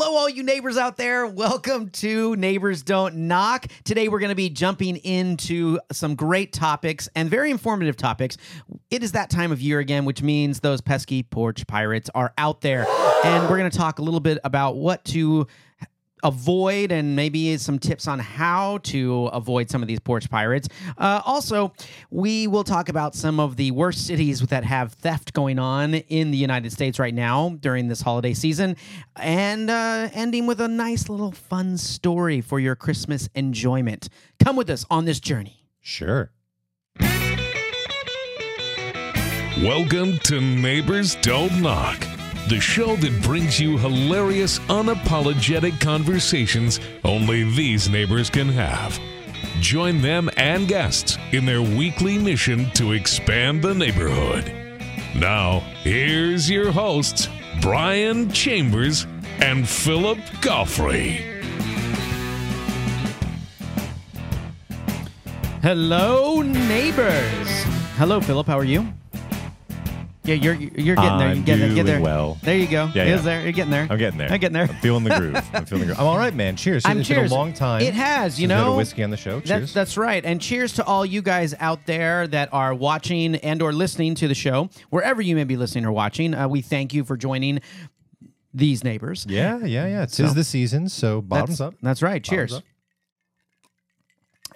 Hello, all you neighbors out there. Welcome to Neighbors Don't Knock. Today, we're going to be jumping into some great topics and very informative topics. It is that time of year again, which means those pesky porch pirates are out there. And we're going to talk a little bit about what to avoid and maybe some tips on how to avoid some of these porch pirates. Uh, also, we will talk about some of the worst cities that have theft going on in the United States right now during this holiday season, and uh, ending with a nice little fun story for your Christmas enjoyment. Come with us on this journey. Sure. Welcome to Neighbors Don't Knock, the show that brings you hilarious, unapologetic conversations only these neighbors can have. Join them and guests in their weekly mission to expand the neighborhood. Now, here's your hosts, Brian Chambers and Philip Goffrey. Hello, neighbors. Hello, Philip. How are you? Yeah, you're you're getting there. You're getting there. Get there. well. There you go. Yeah, It is yeah. there. You're getting there. I'm getting there. I'm getting there. I'm feeling the groove. I'm feeling the groove. I'm all right, man. Cheers. I'm it's cheers. been a long time. It has, you know. whiskey on the show. That's, Cheers. that's right. And cheers to all you guys out there that are watching and or listening to the show, wherever you may be listening or watching. Uh, we thank you for joining these neighbors. yeah, yeah, yeah. It's So- the season, so bottoms that's, up. That's right. Cheers.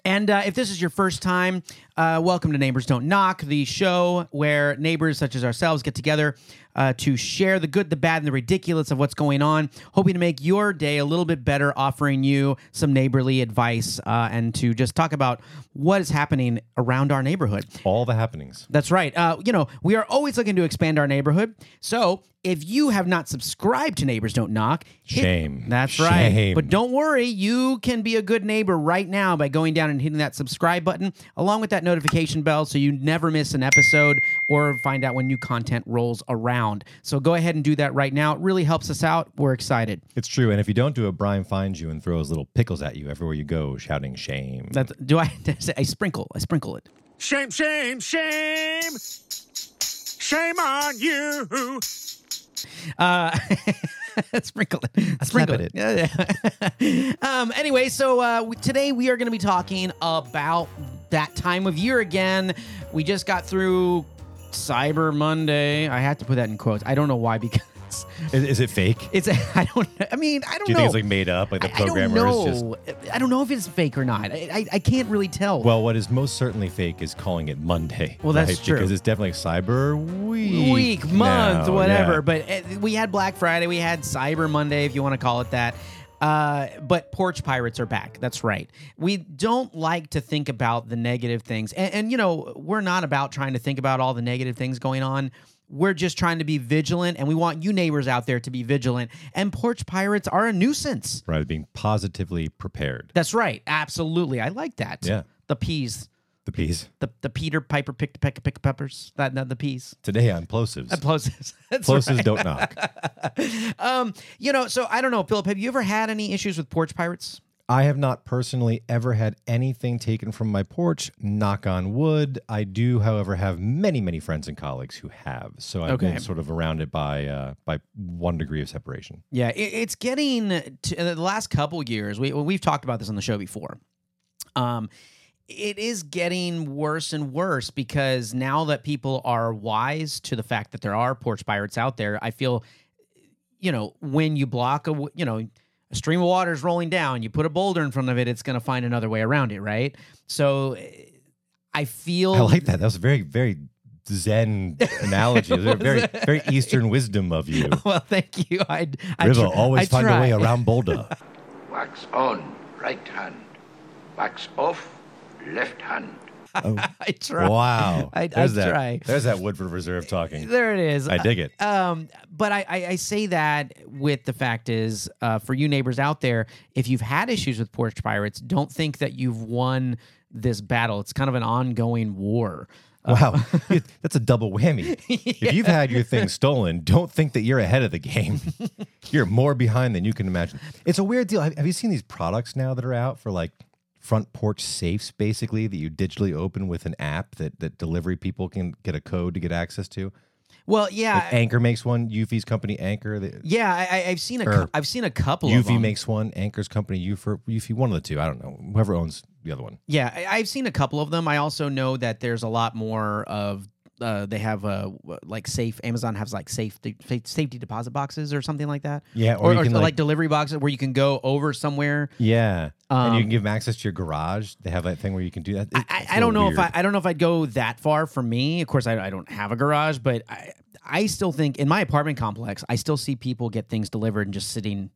And uh, if this is your first time, uh, welcome to Neighbors Don't Knock, the show where neighbors such as ourselves get together uh, to share the good, the bad, and the ridiculous of what's going on, hoping to make your day a little bit better, offering you some neighborly advice uh, and to just talk about what is happening around our neighborhood. All the happenings. That's right. Uh, you know, we are always looking to expand our neighborhood. So if you have not subscribed to Neighbors Don't Knock, hit- Shame. that's right. Shame. But don't worry, you can be a good neighbor right now by going down and hitting that subscribe button along with that notification bell so you never miss an episode or find out when new content rolls around. So go ahead and do that right now. It really helps us out. We're excited. It's true. And if you don't do it, Brian finds you and throws little pickles at you everywhere you go, shouting shame. That's do I I sprinkle. I sprinkle it. Shame, shame, shame. Shame on you. Uh, sprinkle it. Sprinkle it. Yeah, yeah. um, anyway, so uh, today we are going to be talking about that time of year again. We just got through Cyber Monday. I had to put that in quotes. I don't know why because is, is it fake? it's. I don't. I mean, I don't Do you know. think it's like made up? Like the I, I don't programmer is just. know. I don't know if it's fake or not. I, I, I can't really tell. Well, what is most certainly fake is calling it Monday. Well, that's right? true. Because it's definitely Cyber Week. week, month, now, whatever. yeah. But uh, we had Black Friday, we had Cyber Monday, if you want to call it that. Uh, but porch pirates are back. That's right. We don't like to think about the negative things, and, and you know we're not about trying to think about all the negative things going on. We're just trying to be vigilant, and we want you neighbors out there to be vigilant. And porch pirates are a nuisance. Right, being positively prepared. That's right. Absolutely, I like that. Yeah. The peas, The peas. the the Peter Piper picked a peck of pick peppers. That, that the peas. Today on plosives. Plosives. That's Plosives right. don't knock. um, you know, so I don't know, Philip. Have you ever had any issues with porch pirates? I have not personally ever had anything taken from my porch. Knock on wood. I do, however, have many, many friends and colleagues who have. So I've Okay. been sort of around it by uh, by one degree of separation. Yeah, it, it's getting to the last couple years. We we've talked about this on the show before. Um, it is getting worse and worse because now that people are wise to the fact that there are porch pirates out there, I feel, you know, when you block a, you know, a stream of water is rolling down, you put a boulder in front of it, it's going to find another way around it, right? So, eh, I feel I like that. That was a very, very Zen analogy. Was a very, very Eastern wisdom of you. Well, thank you. I I River, tr- always I find try. a way around Boulder. Wax on, right hand. Wax off, left hand. I try. wow. I- I there's that, try. There's that Woodford Reserve talking. There it is. I dig it. Um, but I, I, I say that with the fact is, uh, for you neighbors out there, if you've had issues with porch pirates, don't think that you've won this battle. It's kind of an ongoing war. Wow, that's a double whammy. If you've had your thing stolen, don't think that you're ahead of the game. you're more behind than you can imagine. It's a weird deal. Have, have you seen these products now that are out for like front porch safes, basically that you digitally open with an app that that delivery people can get a code to get access to? Well, yeah, Like Anker makes one. Eufy's company Anker. Yeah. I, I- I've seen a or, I've seen a couple of them. makes one. Anker's company Eufy, Eufy, one of the two. I don't know. Whoever owns the other one. Yeah, I, I've seen a couple of them. I also know that there's a lot more of. Uh, they have uh, like safe. Amazon has like safety safety deposit boxes or something like that. Yeah, or, or or like, like- delivery boxes where you can go over somewhere. Yeah, and you Um, can give them access to your garage. They have that thing where you can do that. I, it's don't know little if I, I don't know if I'd go that far for me. Of course, I, I don't have a garage, but I I still think in my apartment complex, I still see people get things delivered and just sitting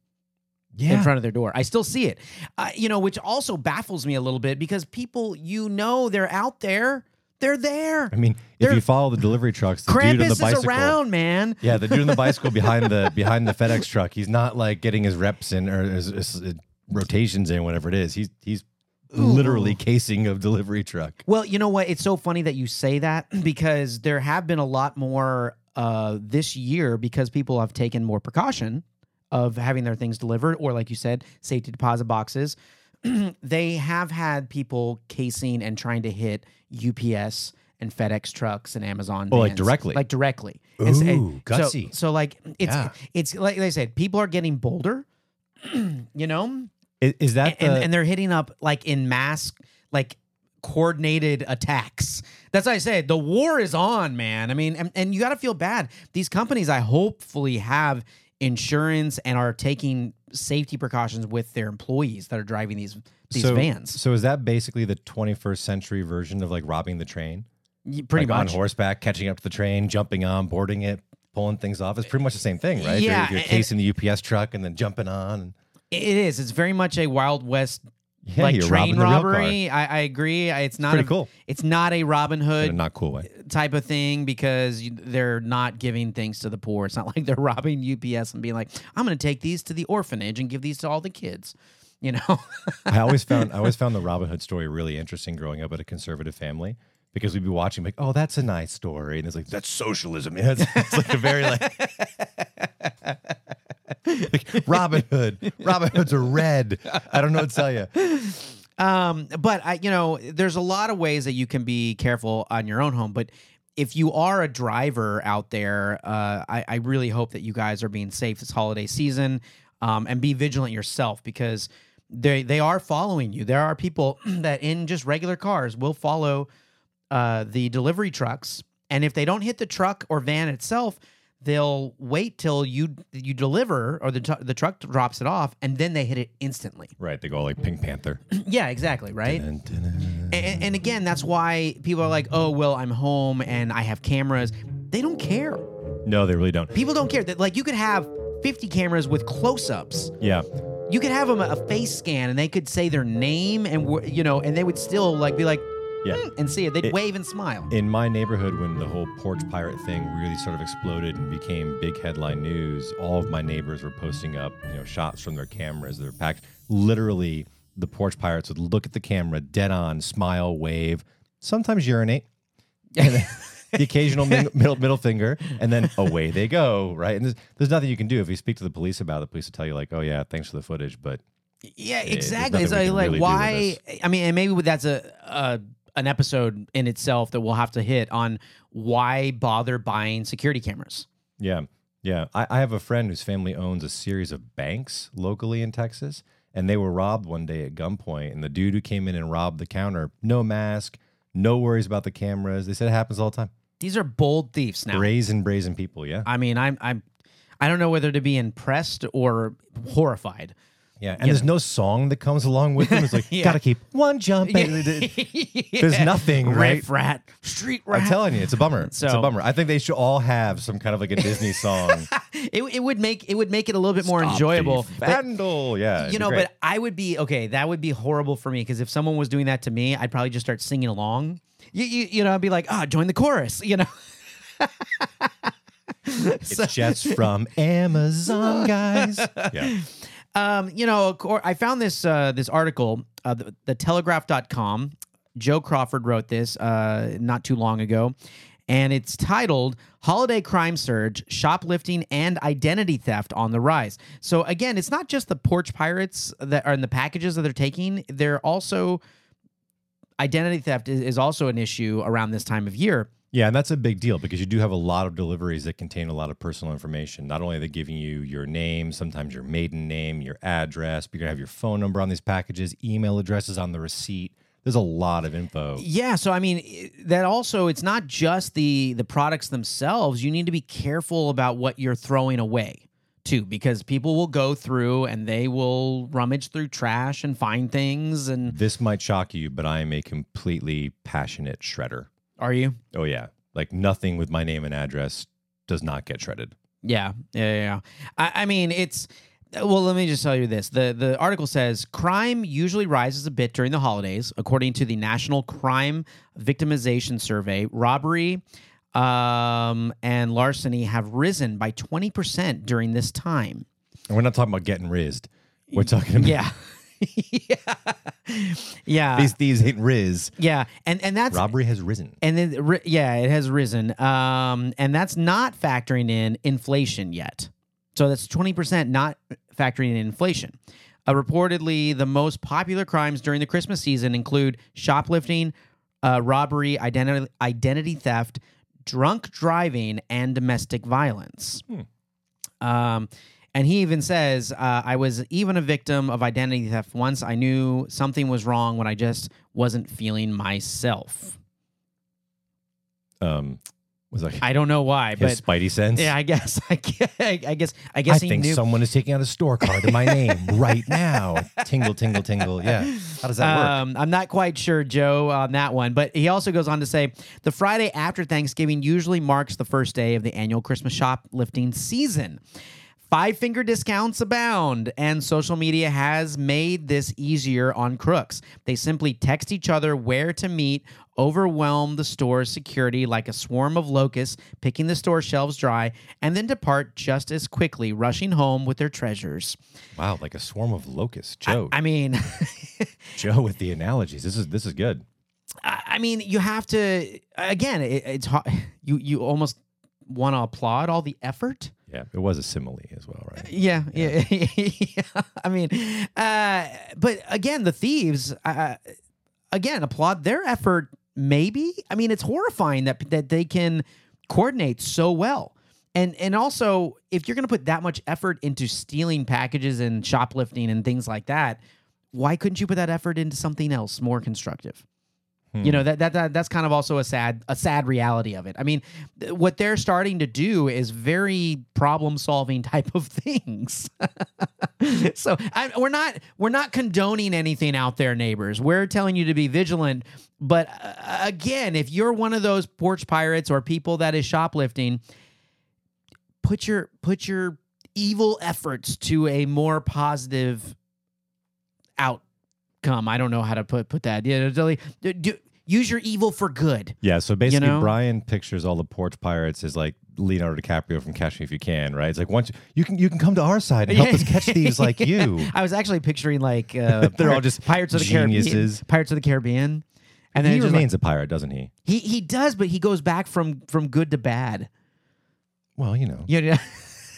yeah. in front of their door. I still see it, uh, you know, which also baffles me a little bit because people, you know, they're out there, they're there. I mean, if They're- you follow the delivery trucks, the dude on the Krampus is around, man. Yeah, the dude on the bicycle behind the behind the FedEx truck. He's not like getting his reps in or his, his, uh, rotations in, whatever it is. He's he's literally casing a delivery truck. Well, you know what? It's so funny that you say that because there have been a lot more uh, this year because people have taken more precaution of having their things delivered, or like you said, safety deposit boxes. they have had people casing and trying to hit UPS and FedEx trucks and Amazon. Oh, like directly? like directly. And s- and Ooh, so- gutsy. So, like it's Yeah. it's like I said, people are getting bolder. you know, Is, is that and, the? and they're hitting up like in mass like coordinated attacks that's why i said the war is on man i mean and, and you got to feel bad these companies i hopefully have insurance and are taking safety precautions with their employees that are driving these these so, vans So is that basically the 21st century version of like robbing the train? Y- pretty like much on horseback, catching up to the train, jumping on, boarding it, pulling things off. It's pretty much the same thing, right? You're- Yeah, you're, and- casing the UPS truck and then jumping on. it is it's very much a wild west Yeah, like train robbing the real car. robbery I, I agree I- it's not pretty a, cool. it's not a robin hood not cool way. type of thing because you, they're not giving things to the poor. It's not like they're robbing UPS and being like, "I'm going to take these to the orphanage and give these to all the kids." You know, I always found I always found the Robin Hood story really interesting growing up at a conservative family because we'd be watching like, oh, that's a nice story, and it's like that's socialism. Yeah, it's, it's like a very like, like Robin Hood. Robin Hoods a red. I don't know what to tell you. um, but I, you know, there's a lot of ways that you can be careful on your own home. But if you are a driver out there, uh, I, I really hope that you guys are being safe this holiday season, um, and be vigilant yourself because they they are following you. There are people that in just regular cars will follow uh, the delivery trucks, and if they don't hit the truck or van itself, they'll wait till you you deliver or the tr- the truck drops it off, and then they hit it instantly. Right, they go like Pink Panther. yeah, exactly, right. Dun, dun, dun. And, and again, that's why people are like, "Oh, well, I'm home and I have cameras." They don't care. No, they really don't. People don't care. That like you could have 50 cameras with close-ups. Yeah, You could have them a face scan, and they could say their name, and you know, and they would still like be like, yeah. "Hmm," and see it. They'd It- wave and smile. In my neighborhood, when the whole porch pirate thing really sort of exploded and became big headline news, all of my neighbors were posting up, you know, shots from their cameras. They're packed. Literally, the porch pirates would look at the camera, dead on, smile, wave, sometimes urinate, the occasional min- middle middle finger, and then away they go. Right, and there's, there's nothing you can do if you speak to the police about it. The police will tell you like, "Oh yeah, thanks for the footage," but Yeah, exactly. nothing So like, really why? I mean, and maybe that's a, a an episode in itself that we'll have to hit on why bother buying security cameras. Yeah. Yeah. I, I have a friend whose family owns a series of banks locally in Texas, and they were robbed one day at gunpoint. And the dude who came in and robbed the counter, no mask, no worries about the cameras. They said it happens all the time. These are bold thieves now. Brazen, brazen people. Yeah. I mean, I'm I'm I don't know whether to be impressed or horrified. Yeah. And there's no song that comes along with them. It's like, Yeah. gotta keep one jump. There's nothing, right? Riff rat, street rat. I'm telling you, it's a bummer. it's So- a bummer. I think they should all have some kind of like a Disney song. it, it would make it would make it a little bit more enjoyable. But, Vandal. Yeah. it'd you know, great. but I would be okay. That would be horrible for me because if someone was doing that to me, I'd probably just start singing along. You, you, you know, I'd be like, ah, join the chorus. You know. it's just from Amazon, guys. Yeah. Um, you know, I found this uh, this article, uh, the, the Telegraph.com. Joe Crawford wrote this uh, not too long ago, and it's titled "Holiday Crime Surge: Shoplifting and Identity Theft on the Rise." So again, it's not just the porch pirates that are in the packages that they're taking; they're also identity theft is, is also an issue around this time of year. Yeah, and that's a big deal because you do have a lot of deliveries that contain a lot of personal information. Not only are they giving you your name, sometimes your maiden name, your address, but you're gonna have your phone number on these packages, email addresses on the receipt. There's a lot of info. Yeah, so I mean that also it's not just the the products themselves. You need to be careful about what you're throwing away too because people will go through and they will rummage through trash and find things and This might shock you, but I am a completely passionate shredder. Are you? Oh yeah, like nothing with my name and address does not get shredded. Yeah, yeah, yeah. I, I mean, it's well. Let me just tell you this: the the article says crime usually rises a bit during the holidays, according to the National Crime Victimization Survey. Robbery um, and larceny have risen by twenty percent during this time. And we're not talking about getting rizzed. We're talking about Yeah, yeah, yeah, these these ain't riz. yeah, and and that's Robbery has risen. and then yeah, it has risen. Um, and that's not factoring in inflation yet. So that's twenty percent not factoring in inflation. Uh, reportedly, the most popular crimes during the Christmas season include shoplifting, uh, robbery, identity identity theft, drunk driving, and domestic violence. Um, and he even says, uh, I was even a victim of identity theft once. I knew something was wrong when I just wasn't feeling myself. Um, was like I don't know why, but spidey sense. yeah, I guess, I guess, I guess, I guess I he think knew. someone is taking out a store card in my name right now. Tingle, tingle, tingle. Yeah. How does that work? Um, I'm not quite sure, Joe, on that one. But he also goes on to say the Friday after Thanksgiving usually marks the first day of the annual Christmas shoplifting season. Five finger discounts abound, and social media has made this easier on crooks. They simply text each other where to meet, overwhelm the store's security like a swarm of locusts, picking the store shelves dry, and then depart just as quickly, rushing home with their treasures. Wow, like a swarm of locusts. Joe. I mean, Joe with the analogies. This is this is good. I I mean, you have to again. It, it's hard. You you almost want to applaud all the effort. Yeah, it was a simile as well, right? Yeah, yeah. yeah. I mean, uh, but again, the thieves. Uh, again, applaud their effort. Maybe. I mean, it's horrifying that that they can coordinate so well. And and also, if you're going to put that much effort into stealing packages and shoplifting and things like that, why couldn't you put that effort into something else more constructive? You know that, that that that's kind of also a sad a sad reality of it. I mean, what they're starting to do is very problem solving type of things. so I, we're not we're not condoning anything out there, neighbors. We're telling you to be vigilant. But uh, again, if you're one of those porch pirates or people that is shoplifting, put your put your evil efforts to a more positive outcome. I don't know how to put put that. Yeah, do, use your evil for good. Yeah, so basically know? Brian pictures all the porch pirates as like Leonardo DiCaprio from Catch Me If You Can, right? It's like once you can you can come to our side and help us catch thieves like you. I was actually picturing like uh, They're all just Pirates of the Caribbean. Pirates of the Caribbean. And he then just remains a pirate, doesn't he? he he does, but he goes back from from good to bad. Well, you know. Yeah. know?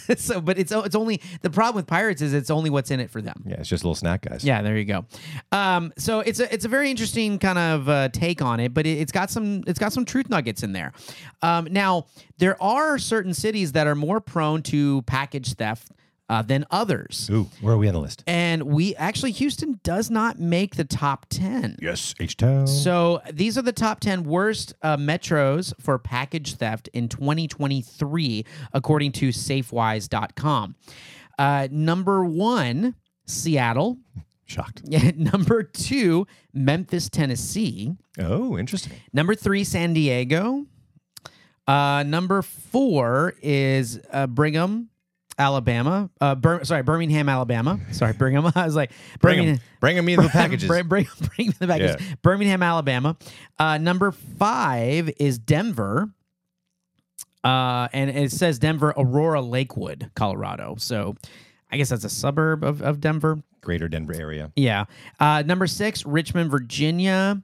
so, but it's it's only the problem with pirates is it's only what's in it for them. Yeah, it's just a little snack guys. Yeah, there you go. Um, so it's a it's a very interesting kind of uh, take on it, but it, it's got some it's got some truth nuggets in there. Um, now there are certain cities that are more prone to package theft uh, than others, Ooh, where are we on the list? and we actually Houston does not make the top ten. Yes, H Town. So these are the top 10 worst uh, metros for package theft in 2023, according to safewise.com. Uh, number one, Seattle. Shocked. number two, Memphis, Tennessee. Oh, interesting. Number three, San Diego. Uh, number four is uh, Brigham, Alabama. Uh, Bir- sorry, Birmingham, Alabama. Sorry, Brigham. I was like, Bring Birmingham. them, bring 'em me the packages. bring, bring, bring the packages. Yeah. Birmingham, Alabama. Uh, number five is Denver. Uh, and it says Denver, Aurora, Lakewood, Colorado. So I guess that's a suburb of, of Denver. Greater Denver area. Yeah. Uh, number six, Richmond, Virginia.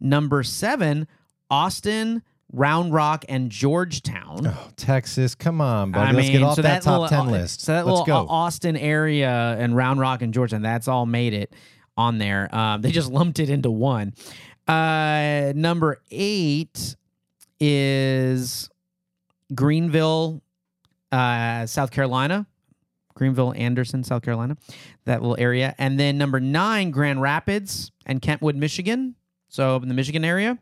Number seven, Austin, Round Rock, and Georgetown. Oh, Texas, come on, buddy. I Let's mean, get off so that, top little, ten uh, list. So that Let's little go. Austin area and Round Rock and Georgetown, that's all made it on there. Um, they just lumped it into one. Uh, number eight is Greenville, uh, South Carolina. Greenville, Anderson, South Carolina, that little area. And then number nine, Grand Rapids and Kentwood, Michigan. So in the Michigan area.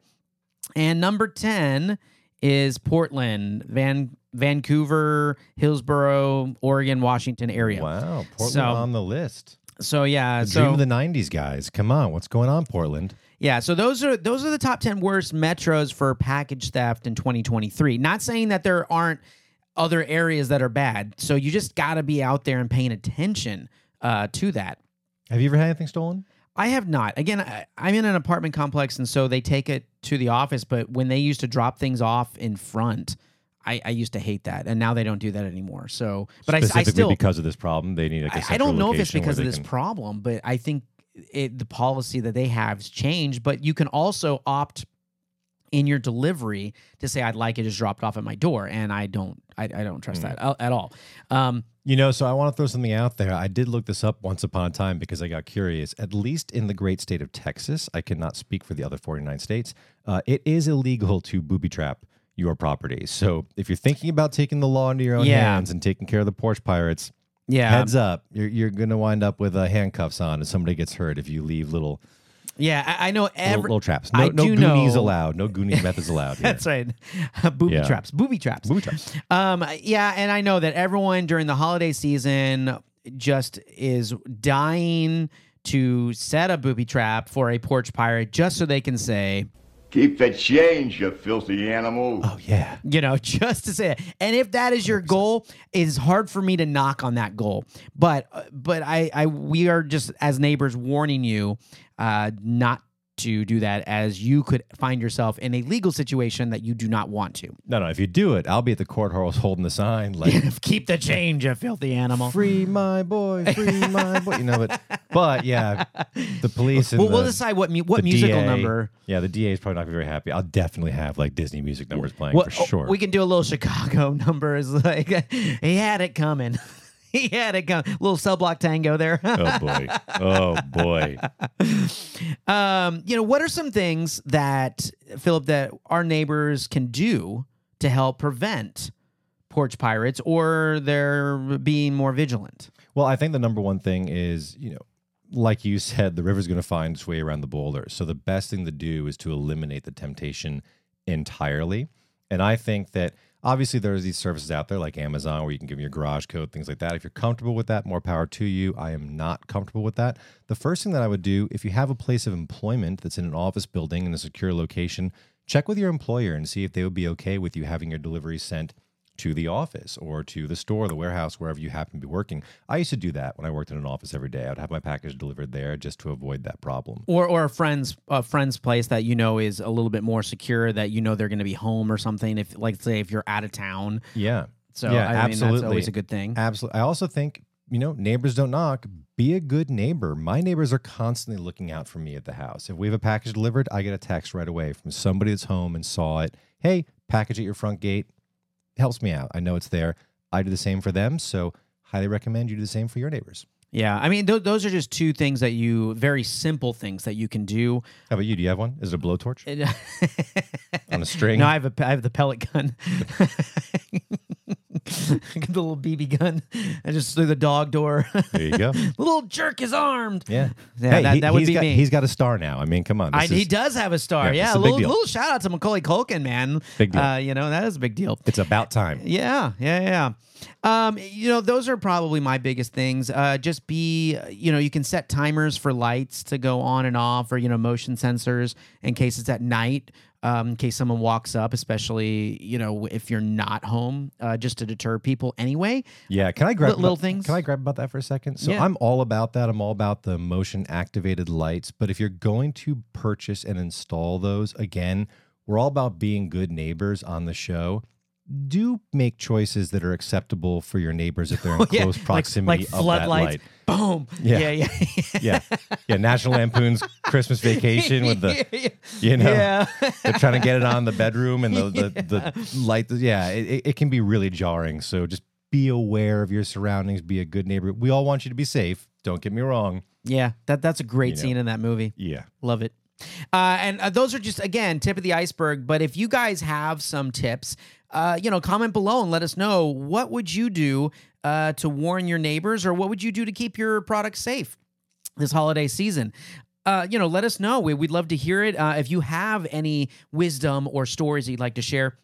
And number 10 is Portland, Van Vancouver, Hillsboro, Oregon, Washington area. Wow, Portland So- on the list. So yeah, The so dream of the '90s, guys. Come on, what's going on, Portland? Yeah, so those are those are the top 10 worst metros for package theft in 2023. Not saying that there aren't other areas that are bad. So you just got to be out there and paying attention uh, to that. Have you ever had anything stolen? I have not. Again, I, I'm in an apartment complex, and so they take it to the office. But when they used to drop things off in front, I, I used to hate that, and now they don't do that anymore. So, but I, I still because of this problem, they need like a I, don't know if it's because of this can- problem, but I think it, the policy that they have has changed. But you can also opt in your delivery to say, "I'd like it just dropped off at my door," and I don't, I, I don't trust Mm. that at, at all. Um, You know, so I want to throw something out there. I did look this up once upon a time because I got curious. At least in the great state of Texas, I cannot speak for the other 49 states, uh, it is illegal to booby trap your property. So if you're thinking about taking the law into your own Yeah. hands and taking care of the porch pirates, yeah, heads up, you're, you're going to wind up with uh, handcuffs on if somebody gets hurt if you leave little, yeah. I, I know little, every. little traps. No, I no do Goonies know- allowed. No Goonies methods allowed. here. That's right, booby Yeah. traps, booby traps. Booby traps. Um, yeah, and I know that everyone during the holiday season just is dying to set a booby trap for a porch pirate just so they can say, Keep the change, you filthy animal. Oh, yeah. you know, just to say it. And if that is your goal, it is hard for me to knock on that goal. But uh, but I I we are just as neighbors warning you uh not to do that as you could find yourself in a legal situation that you do not want to. No, no. If you do it, I'll be at the courthouse holding the sign like, Keep the change, you filthy animal. free my boy, free my boy. You know, but but yeah, the police and Well, we'll the, decide what mu- what musical DA number. Yeah, the DA is probably not gonna be very happy. I'll definitely have like Disney music numbers playing What- for sure. We can do a little Chicago number. Is like he had it coming. He had it coming. Little cell block tango there. oh boy, oh boy. um, you know, what are some things that Philip that our neighbors can do to help prevent porch pirates or they're being more vigilant? Well, I think the number one thing is you know. Like you said, the river's going to find its way around the boulder. So the best thing to do is to eliminate the temptation entirely. And I think that obviously there's these services out there like Amazon where you can give them your garage code, things like that. If you're comfortable with that, more power to you. I am not comfortable with that. The first thing that I would do, if you have a place of employment that's in an office building in a secure location, check with your employer and see if they would be okay with you having your delivery sent to the office or to the store, the warehouse, wherever you happen to be working. I used to do that when I worked in an office every day. I'd have my package delivered there just to avoid that problem. Or or a friend's a friend's place that you know is a little bit more secure that you know they're going to be home or something. If like say if you're out of town, Yeah. so Yeah, I mean absolutely. that's always a good thing. Absolutely. I also think, you know, neighbors don't knock. Be a good neighbor. My neighbors are constantly looking out for me at the house. If we have a package delivered, I get a text right away from somebody that's home and saw it. Hey, package at your front gate. Helps me out. I know it's there. I do the same for them. So, highly recommend you do the same for your neighbors. Yeah, I mean th- those are just two things that you very simple things that you can do. How about you? Do you have one? Is it a blowtorch It- on a string? no, I have a I have the pellet gun. the little BB gun. and just through the dog door. there you go. little jerk is armed. Yeah. Yeah, Hey, that, he, that would he's be got, me. He's got a star now. I mean, come on. I, This he is- does have a star. Yeah, Yeah, it's a a big little, deal. little shout out to Macaulay Culkin, man. Big deal. Uh, you know that is a big deal. It's about time. Yeah, yeah, yeah. Um, you know, those are probably my biggest things. Uh, just be, you know, you can set timers for lights to go on and off, or you know, motion sensors in case it's at night, um, in case someone walks up, especially you know if you're not home, uh, just to deter people anyway. Yeah, can I grab Li- little about- things? Can I grab about that for a second? So Yeah. I'm all about that. I'm all about the motion activated lights. But if you're going to purchase and install those, again, we're all about being good neighbors on the show. Do make choices that are acceptable for your neighbors if they're in Yeah, close like- proximity like, of that floodlights. Boom. Yeah. yeah, yeah. Yeah, yeah. National Lampoon's Christmas Vacation with the, you know, Yeah. they're trying to get it on the bedroom and the the, the light. Yeah, it, it- it can be really jarring. So just be aware of your surroundings. Be a good neighbor. We all want you to be safe. Don't get me wrong. yeah, that that's a great You know. scene in that movie. Yeah. Love it. Uh, and uh, those are just again tip of the iceberg. But if you guys have some tips, uh, you know, comment below and let us know what would you do uh, to warn your neighbors, or what would you do to keep your products safe this holiday season. Uh, you know, let us know. We, we'd love to hear it. Uh, if you have any wisdom or stories you'd like to share,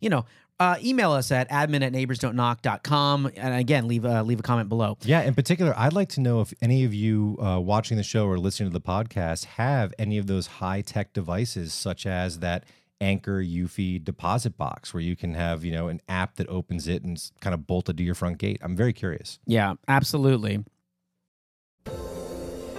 you know, uh, email us at admin at neighborsdon'tknock.com. And again, leave a, leave a comment below. Yeah, in particular, I'd like to know if any of you uh, watching the show or listening to the podcast have any of those high tech devices, such as that Anker Eufy deposit box, where you can have you know an app that opens it and it's kind of bolted to your front gate. I'm very curious. Yeah, absolutely.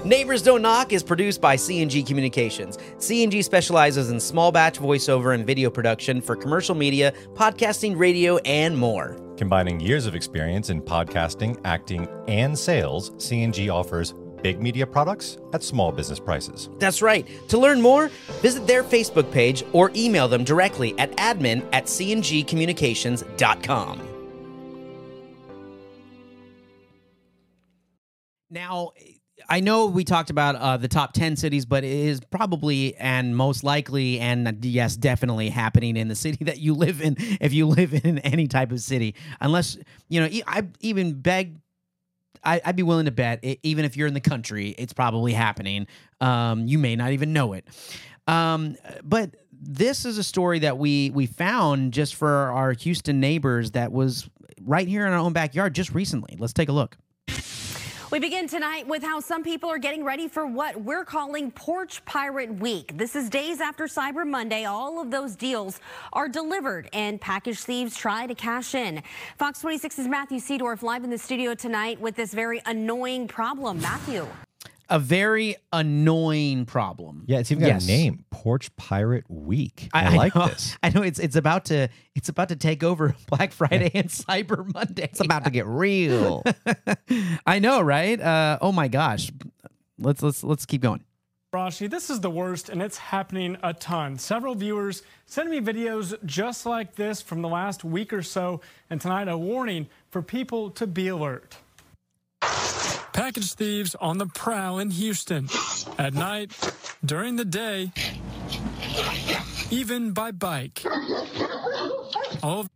Neighbors Don't Knock is produced by C&G Communications. C&G specializes in small batch voiceover and video production for commercial media, podcasting, radio, and more. Combining years of experience in podcasting, acting, and sales, C&G offers big media products at small business prices. That's right. To learn more, visit their Facebook page or email them directly at admin at cngcommunications.com. Now, I know we talked about uh, the top 10 cities, but it is probably and most likely, and yes, definitely happening in the city that you live in, if you live in any type of city. Unless, you know, I even beg, I, I'd be willing to bet, e- even if you're in the country, it's probably happening. Um, you may not even know it. Um, but this is a story that we we found just for our Houston neighbors that was right here in our own backyard just recently. Let's take a look. We begin tonight with how some people are getting ready for what we're calling Porch Pirate Week. This is days after Cyber Monday. All of those deals are delivered and package thieves try to cash in. Fox 26's Matthew Seedorf live in the studio tonight with this very annoying problem. Matthew. A very annoying problem. Yeah, it's even got Yes. a name, Porch Pirate Week. I, like know, this. I know it's it's about to it's about to take over Black Friday and Cyber Monday. It's about to get real. I know, right? Uh, oh my gosh. Let's let's let's keep going. Rashi, this is the worst, and it's happening a ton. Several viewers send me videos just like this from the last week or so, and tonight a warning for people to be alert. Package thieves on the prowl in Houston. At night, during the day, even by bike. All of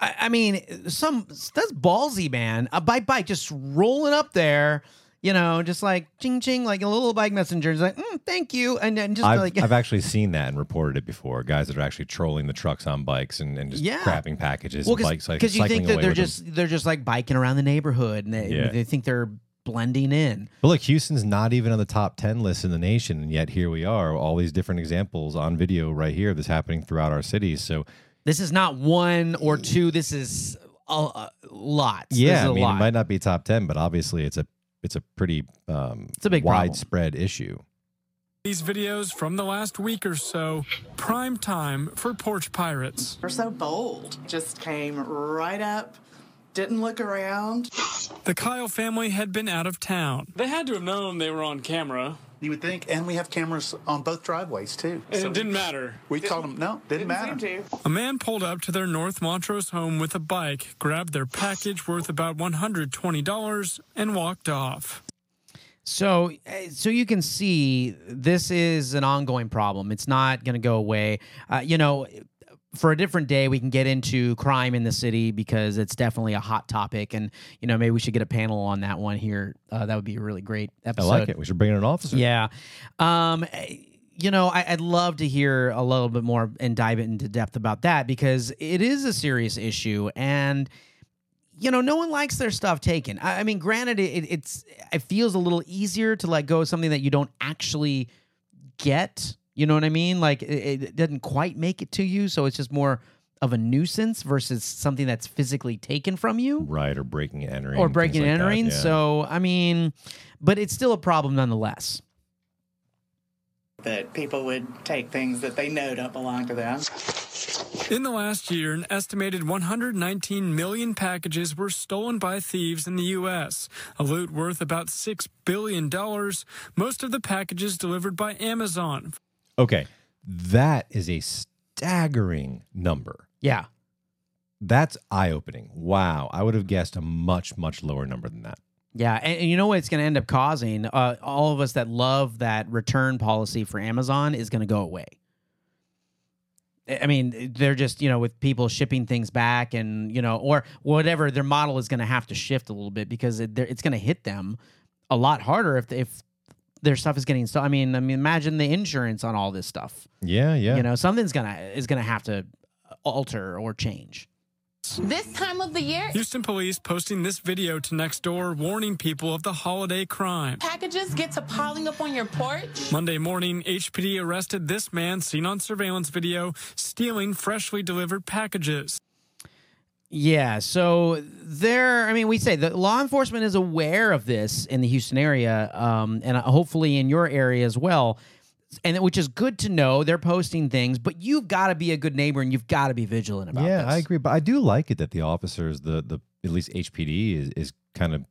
I, I mean, some that's ballsy, man. A bike bike just rolling up there, you know, just like ching ching, like a little bike messenger. It's like, mm, thank you, and then just I've, like I've actually seen that and reported it before. Guys that are actually trolling the trucks on bikes and, and just Yeah. grabbing packages well, and bikes like because you think that they're with them. just they're just like biking around the neighborhood, and they, Yeah. they think they're blending in. But look, Houston's not even on the top 10 list in the nation. And yet here we are, all these different examples on video right here that's happening throughout our cities. So, This is not one or two. This is a, a lot. This is yeah, I a mean, lot. it might not be top 10, but obviously it's a it's a pretty um, It's a big problem. widespread issue. these videos from the last week or so, prime time for porch pirates. We're so bold. Just came right up, didn't look around. The Kyle family had been out of town. They had to have known they were on camera. You would think, and we have cameras on both driveways too. And So it didn't matter. We called them. No, didn't, matter. Seem to. A man pulled up to their North Montrose home with a bike, grabbed their package worth about $120, and walked off. So, uh, so you can see this is an ongoing problem. It's not going to go away. Uh, you know, for a different day, we can get into crime in the city because it's definitely a hot topic, and you know, maybe we should get a panel on that one here. Uh, that would be a really great episode I like it. We should bring in an officer. Yeah. Um, you know, I, I'd love to hear a little bit more and dive into depth about that because it is a serious issue and you know, no one likes their stuff taken. I, I mean, granted, it, it's it feels a little easier to let go of something that you don't actually get. You know what I mean? Like it, it doesn't quite make it to you, so it's just more of a nuisance versus something that's physically taken from you Right, or breaking and entering. or breaking and like that, entering. yeah. So, I mean, but it's still a problem nonetheless. That people would take things that they know don't belong to them. In the last year, an estimated 119 million packages were stolen by thieves in the U.S., a loot worth about $6 billion, most of the packages delivered by Amazon. Okay, that is a staggering number. Yeah. That's eye opening. Wow, I would have guessed a much much lower number than that. Yeah, and, and you know what it's going to end up causing? Uh, all of us that love that return policy for Amazon is going to go away. I mean, they're just you know with people shipping things back and you know or whatever their model is going to have to shift a little bit because it, it's going to hit them a lot harder if if their stuff is getting so. I mean, I mean, imagine the insurance on all this stuff. Yeah, yeah. You know, something's gonna is gonna have to alter or change. This time of the year, Houston police posting this video to Nextdoor warning people of the holiday crime. packages get to piling up on your porch. Monday morning, HPD arrested this man seen on surveillance video stealing freshly delivered packages. Yeah, so there. I mean, we say that law enforcement is aware of this in the Houston area, um, and hopefully in your area as well, and which is good to know. They're posting things, but you've got to be a good neighbor and you've got to be vigilant about yeah, this. I agree, but I do like it that the officers, the the at least HPD is is kind of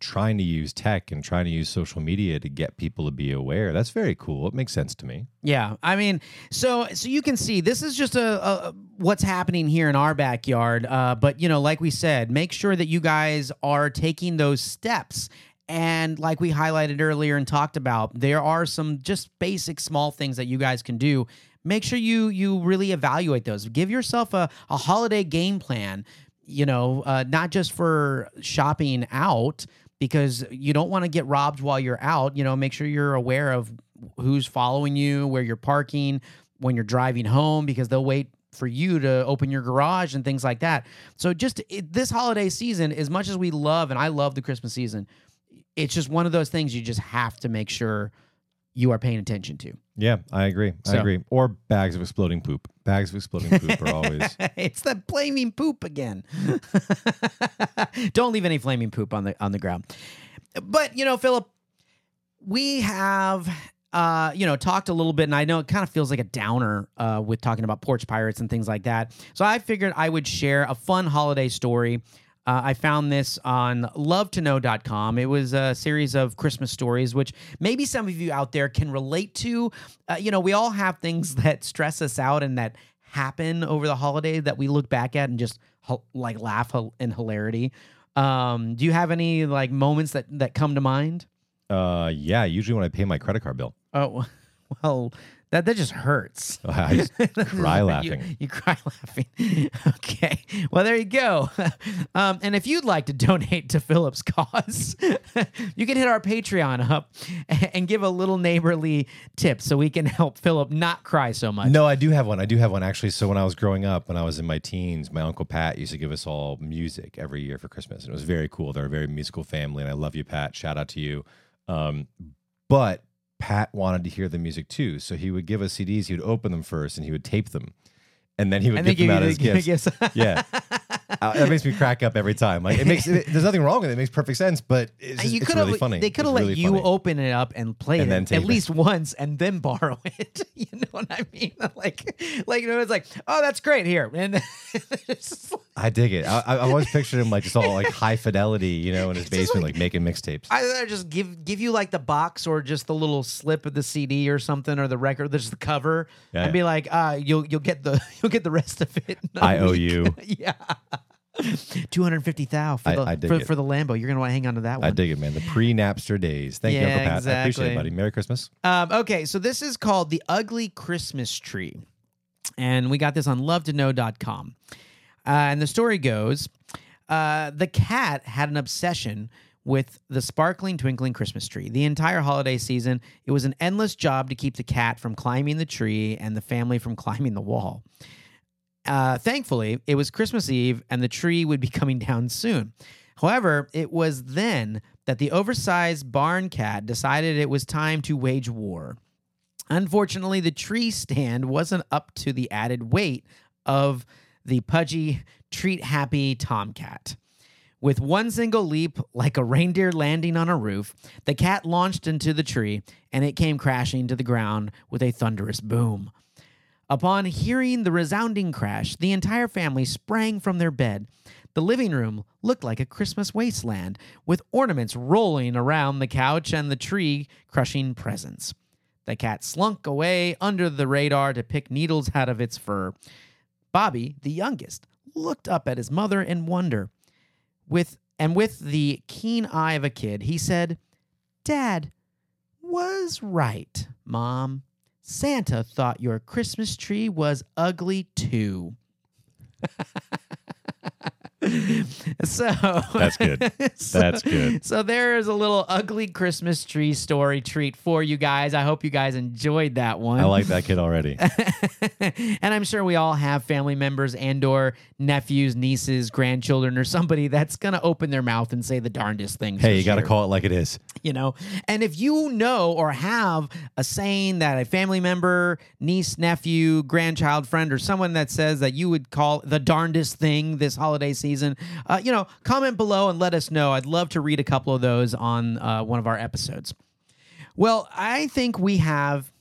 trying to use tech and trying to use social media to get people to be aware. That's very cool. It makes sense to me. Yeah, I mean, so so you can see this is just a, a what's happening here in our backyard. Uh, but you know, like we said, make sure that you guys are taking those steps. And like we highlighted earlier and talked about, there are some just basic small things that you guys can do. Make sure you you really evaluate those. Give yourself a, a holiday game plan. You know, uh, not just for shopping out because you don't want to get robbed while you're out. You know, make sure you're aware of who's following you, where you're parking, when you're driving home, because they'll wait for you to open your garage and things like that. So just it, this holiday season, as much as we love and I love the Christmas season, it's just one of those things you just have to make sure you are paying attention to. Yeah, I agree. I So- agree. Or bags of exploding poop. Bags of exploding poop are always. it's the flaming poop again. Don't leave any flaming poop on the on the ground. But you know, Philip, we have uh, you know talked a little bit, and I know it kind of feels like a downer uh, with talking about porch pirates and things like that. So I figured I would share a fun holiday story. Uh, I found this on lovetoknow.com. It was a series of Christmas stories, which maybe some of you out there can relate to. Uh, you know, we all have things that stress us out and that happen over the holiday that we look back at and just like laugh in hilarity. Um, do you have any like moments that that come to mind? Uh, yeah. Usually when I pay my credit card bill, Oh, well, that that just hurts. I just cry You- laughing. You, cry laughing. okay. Well, there you go. Um, and if you'd like to donate to Philip's cause, you can hit our Patreon up and give a little neighborly tip so we can help Philip not cry so much. No, I do have one. I do have one actually. So when I was growing up, when I was in my teens, my uncle Pat used to give us all music every year for Christmas. And it was very cool. They're a very musical family, and I love you, Pat. Shout out to you. Um, but Pat wanted to hear the music too, so he would give us CDs. He would open them first, and he would tape them, and then he would And give them out as gifts. gifts. yeah, that makes me crack up every time. Like it makes it, there's nothing wrong with it. It makes perfect sense, but it's, just, you it's could really have funny. they could have It's let really you funny. open it up and play And it at tape it. least once and then borrow it. you know what I mean? Like, like you know, it's like, oh, that's great here, and it's just like- I dig it. I, I always pictured him like just all like high fidelity, you know, in his basement, like, making mixtapes. either just give give you like the box or just the little slip of the CD or something or the record, just the cover, Yeah, and yeah. be like, uh, you'll you'll get the you'll get the rest of it. in a I owe week. you. yeah. Two hundred fifty thou for I- the I dig for, it. for the Lambo. You're gonna want to hang on to that one. I dig it, man. The pre-Napster days. Thank you, Yeah, Uncle Pat. I appreciate exactly. it, buddy. Merry Christmas. Um, okay, so this is called The Ugly Christmas Tree. And we got this on lovetoknow.com. Uh, and the story goes uh, the cat had an obsession with the sparkling, twinkling Christmas tree. The entire holiday season, it was an endless job to keep the cat from climbing the tree and the family from climbing the wall. Uh, thankfully, it was Christmas Eve and the tree would be coming down soon. However, it was then that the oversized barn cat decided it was time to wage war. Unfortunately, the tree stand wasn't up to the added weight of the pudgy, treat happy tomcat. With one single leap, like a reindeer landing on a roof, the cat launched into the tree and it came crashing to the ground with a thunderous boom. Upon hearing the resounding crash, the entire family sprang from their bed. The living room looked like a Christmas wasteland, with ornaments rolling around the couch and the tree crushing presents. The cat slunk away under the radar to pick needles out of its fur. Bobby, the youngest, looked up at his mother in wonder. With And with the keen eye of a kid, he said, Dad was right, Mom. Santa thought your Christmas tree was ugly too. so That's good. so- That's good. So there is a little ugly Christmas tree story treat for you guys. I hope you guys enjoyed that one. I like that kid already. and I'm sure we all have family members and or nephews, nieces, grandchildren, or somebody that's gonna open their mouth and say the darndest things. Hey, you got to sure call it like it is. you know and if you know or have a saying that a family member niece nephew grandchild friend or someone that says that you would call the darndest thing this holiday season uh, you know comment below and let us know i'd love to read a couple of those on uh, one of our episodes well i think we have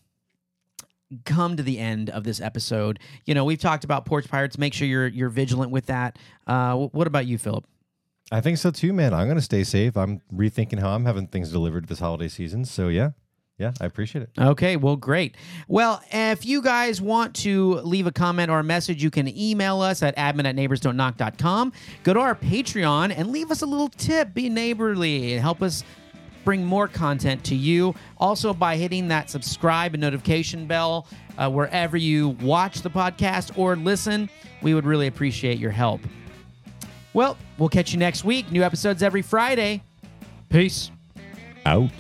come to the end of this episode you know we've talked about porch pirates make sure you're you're vigilant with that uh, what about you philip I think so too, man. I'm going to stay safe. I'm rethinking how I'm having things delivered this holiday season. So, yeah. Yeah, I appreciate it. Okay, well, great. Well, if you guys want to leave a comment or a message, you can email us at admin at neighborsdon'tknock.com. Go to our Patreon and leave us a little tip. Be neighborly and help us bring more content to you. Also, by hitting that subscribe and notification bell uh, wherever you watch the podcast or listen, we would really appreciate your help. Well, we'll catch you next week. New episodes every Friday. Peace. Out.